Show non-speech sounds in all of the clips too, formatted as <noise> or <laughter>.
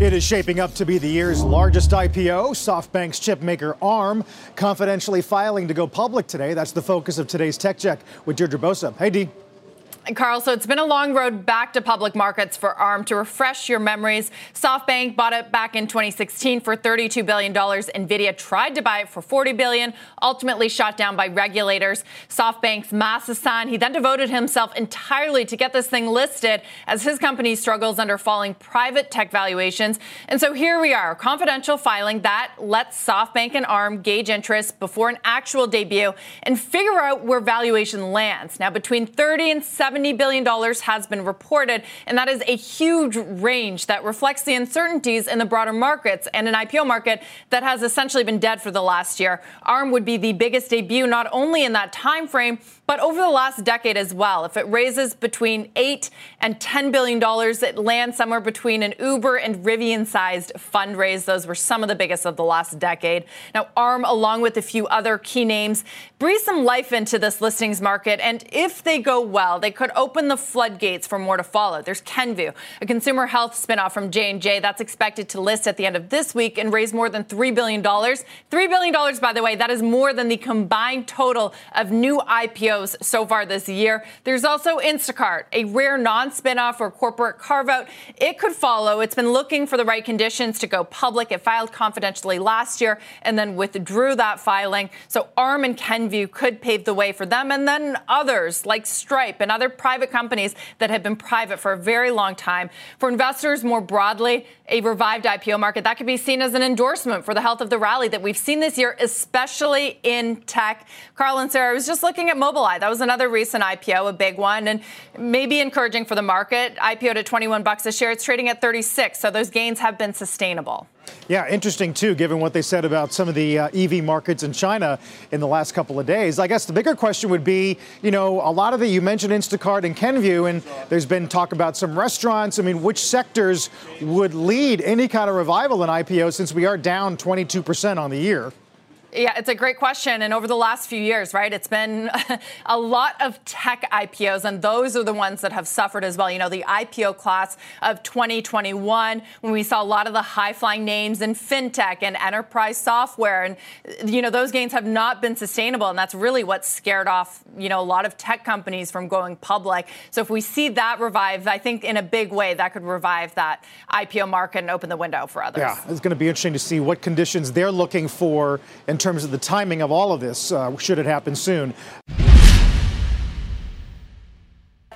It is shaping up to be the year's largest IPO. SoftBank's chipmaker ARM confidentially filing to go public today. That's the focus of today's Tech Check with Deirdre Bosa. Hey, Dee. Carl, so it's been a long road back to public markets for ARM. To refresh your memories, SoftBank bought it back in 2016 for $32 billion. NVIDIA tried to buy it for 40 billion, ultimately shot down by regulators. SoftBank's Masa Son, he then devoted himself entirely to get this thing listed as his company struggles under falling private tech valuations. And so here we are, confidential filing that lets SoftBank and ARM gauge interest before an actual debut and figure out where valuation lands. Now, between 30 and 70 $70 billion has been reported, and that is a huge range that reflects the uncertainties in the broader markets and an IPO market that has essentially been dead for the last year. ARM would be the biggest debut not only in that time frame, but over the last decade as well. If it raises between 8 and 10 billion dollars, it lands somewhere between an Uber and Rivian-sized fundraise. Those were some of the biggest of the last decade. Now, ARM, along with a few other key names, breathe some life into this listings market, and if they go well, they could open the floodgates for more to follow. There's Kenvue, a consumer health spinoff from J&J that's expected to list at the end of this week and raise more than $3 billion. $3 billion, by the way, that is more than the combined total of new IPOs So far this year. There's also Instacart, a rare non spinoff or corporate carve out. It could follow. It's been looking for the right conditions to go public. It filed confidentially last year and then withdrew that filing. So ARM and Kenvue could pave the way for them. And then others like Stripe and other private companies that have been private for a very long time. For investors more broadly, a revived IPO market, that could be seen as an endorsement for the health of the rally that we've seen this year, especially in tech. Carl and Sarah, I was just looking at That was another recent IPO, a big one, and maybe encouraging for the market. IPO at 21 bucks a share. It's trading at 36, so those gains have been sustainable. Yeah, interesting too, given what they said about some of the uh, EV markets in China in the last couple of days. I guess the bigger question would be, you know, a lot of the, you mentioned Instacart and Kenvue, and there's been talk about some restaurants. I mean, which sectors would lead any kind of revival in IPO since we are down 22% on the year? Yeah, it's a great question. And over the last few years, right, it's been <laughs> a lot of tech IPOs, and those are the ones that have suffered as well. You know, the IPO class of 2021, when we saw a lot of the high flying names in fintech and enterprise software. And, you know, those gains have not been sustainable. And that's really what scared off, you know, a lot of tech companies from going public. So if we see that revive, I think in a big way, that could revive that IPO market and open the window for others. Yeah, it's going to be interesting to see what conditions they're looking for in terms of the timing of all of this, uh, should it happen soon.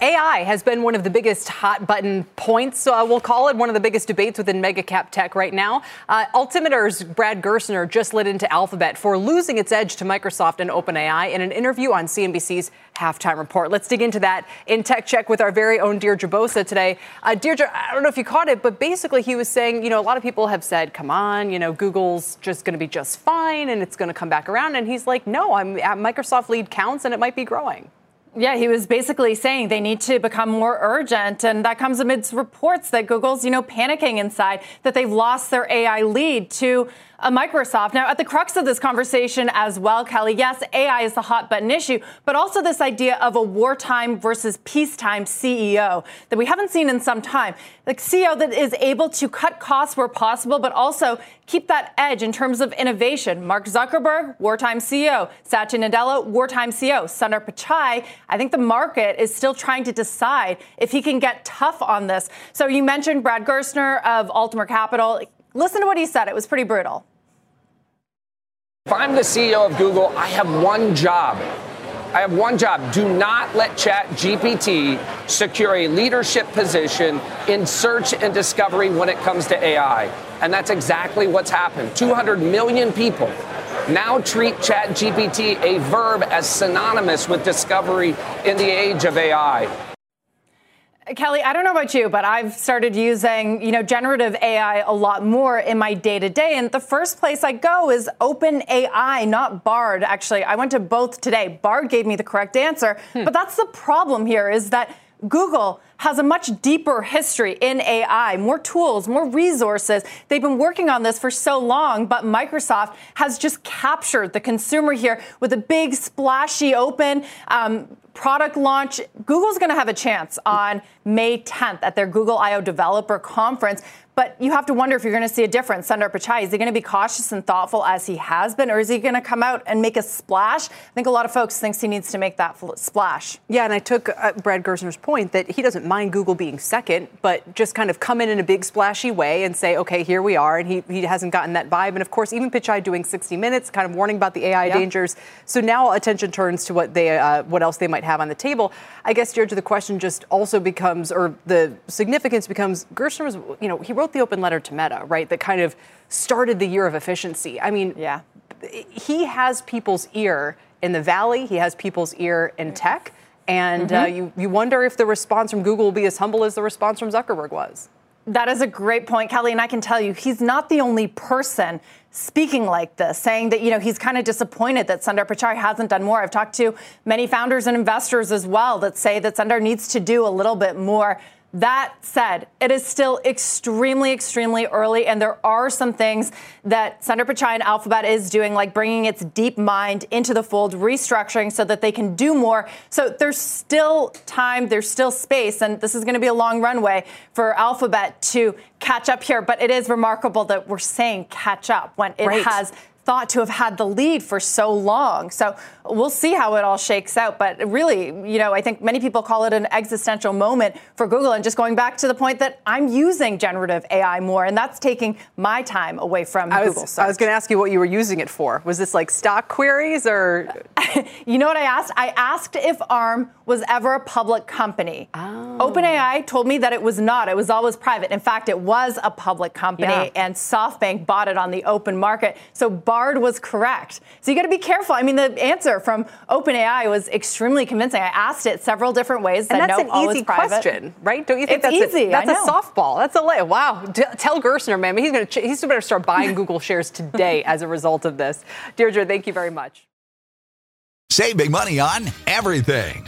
AI has been one of the biggest hot button points, uh, we'll call it, one of the biggest debates within mega cap tech right now. Uh, Altimeter's Brad Gerstner just lit into Alphabet for losing its edge to Microsoft and OpenAI in an interview on CNBC's halftime report. Let's dig into that in Tech Check with our very own Deirdre Bosa today. Uh, Deirdre, I don't know if you caught it, but basically he was saying, you know, a lot of people have said, come on, you know, Google's just going to be just fine and it's going to come back around. And he's like, no, I'm, Microsoft lead counts and it might be growing. Yeah, he was basically saying they need to become more urgent, and that comes amidst reports that Google's, you know, panicking inside that they've lost their AI lead to Microsoft. Now, at the crux of this conversation as well, Kelly, yes, AI is the hot button issue, but also this idea of a wartime versus peacetime CEO that we haven't seen in some time. The CEO that is able to cut costs where possible, but also keep that edge in terms of innovation. Mark Zuckerberg, wartime CEO. Satya Nadella, wartime CEO. Sundar Pichai, I think the market is still trying to decide if he can get tough on this. So you mentioned Brad Gerstner of Altimeter Capital. Listen to what he said. It was pretty brutal. If I'm the CEO of Google, I have one job. I have one job. Do not let ChatGPT secure a leadership position in search and discovery when it comes to AI. And that's exactly what's happened. 200 million people now treat ChatGPT, a verb, as synonymous with discovery in the age of AI. Kelly, I don't know about you, but I've started using, you know, generative AI a lot more in my day to day. And the first place I go is OpenAI, not Bard. Actually, I went to both today. Bard gave me the correct answer. Hmm. But that's the problem here is that Google has a much deeper history in AI, more tools, more resources. They've been working on this for so long, but Microsoft has just captured the consumer here with a big, splashy, open um, product launch. Google's going to have a chance on May 10th at their Google I/O Developer Conference. But you have to wonder if you're going to see a difference. Sundar Pichai, is he going to be cautious and thoughtful as he has been, or is he going to come out and make a splash? I think a lot of folks thinks he needs to make that splash. Yeah, and I took uh, Brad Gerstner's point that he doesn't mind Google being second, but just kind of come in in a big splashy way and say, okay, here we are. And he, he hasn't gotten that vibe. And of course, even Pichai doing 60 Minutes, kind of warning about the AI yeah. dangers. So now attention turns to what they, uh, what else they might have on the table. I guess, George, the question just also becomes, or the significance becomes, Gerstner was, you know, he wrote wrote the open letter to Meta, right? That kind of started the year of efficiency. I mean, yeah, he has people's ear in the valley. He has people's ear in tech. And uh, mm-hmm. uh, you, you wonder if the response from Google will be as humble as the response from Zuckerberg was. That is a great point, Kelly. And I can tell you, he's not the only person speaking like this, saying that, you know, he's kind of disappointed that Sundar Pichai hasn't done more. I've talked to many founders and investors as well that say that Sundar needs to do a little bit more that said, it is still extremely, extremely early, and there are some things that Sundar Pichai and Alphabet is doing, like bringing its DeepMind into the fold, restructuring so that they can do more. So there's still time, there's still space, and this is going to be a long runway for Alphabet to catch up here. But it is remarkable that we're saying catch up when it right. has thought to have had the lead for so long. So we'll see how it all shakes out. But really, you know, I think many people call it an existential moment for Google. And just going back to the point that I'm using generative AI more, and that's taking my time away from I Google search. I was going to ask you what you were using it for. Was this like stock queries or? <laughs> you know what I asked? I asked if ARM was ever a public company. Oh. OpenAI told me that it was not. It was always private. In fact, it was a public company, yeah. and SoftBank bought it on the open market. So Bard was correct. So you got to be careful. I mean, the answer from OpenAI was extremely convincing. I asked it several different ways. And that's no, an easy question, right? Don't you think it's that's easy? A, that's a softball. That's a lay. Wow. D- tell Gerstner, man, he's going to ch- he's better start buying Google shares today <laughs> as a result of this. Deirdre, thank you very much. Save big money on everything.